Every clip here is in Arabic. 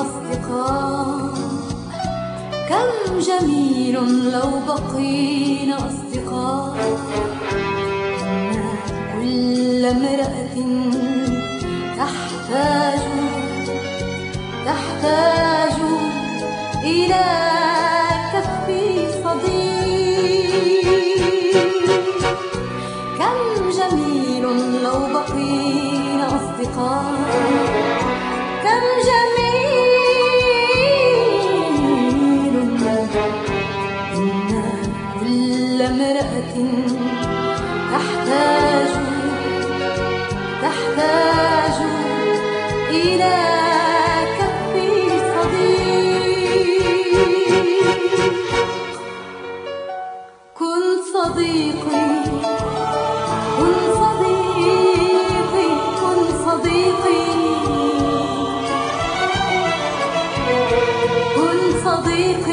أصدقاء. كم جميل لو بقينا أصدقاء. كل امرأة تحتاج تحتاج إلى كف صديق كم جميل لو بقينا أصدقاء. امرأة تحتاج تحتاج إلى كف صديق. كن صديقي كن صديقي كن صديقي كن صديقي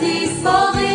peaceful day.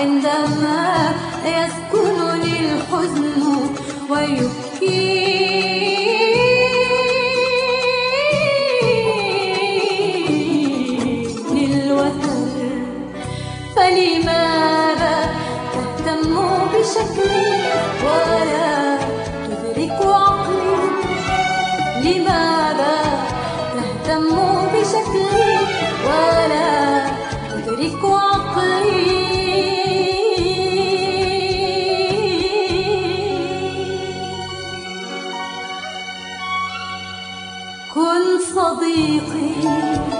عندما يسكنني الحزن ويبكيني كن صديقي.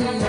el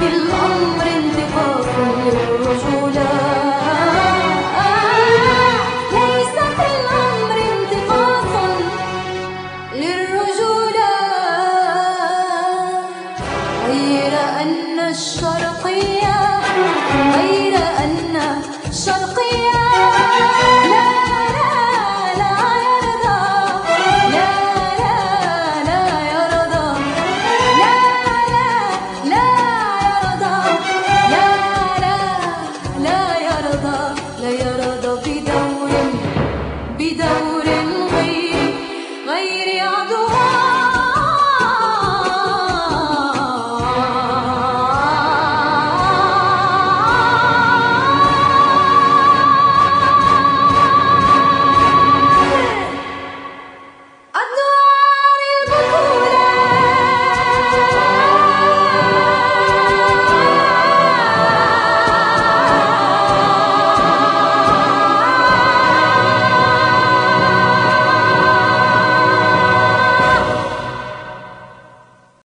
belong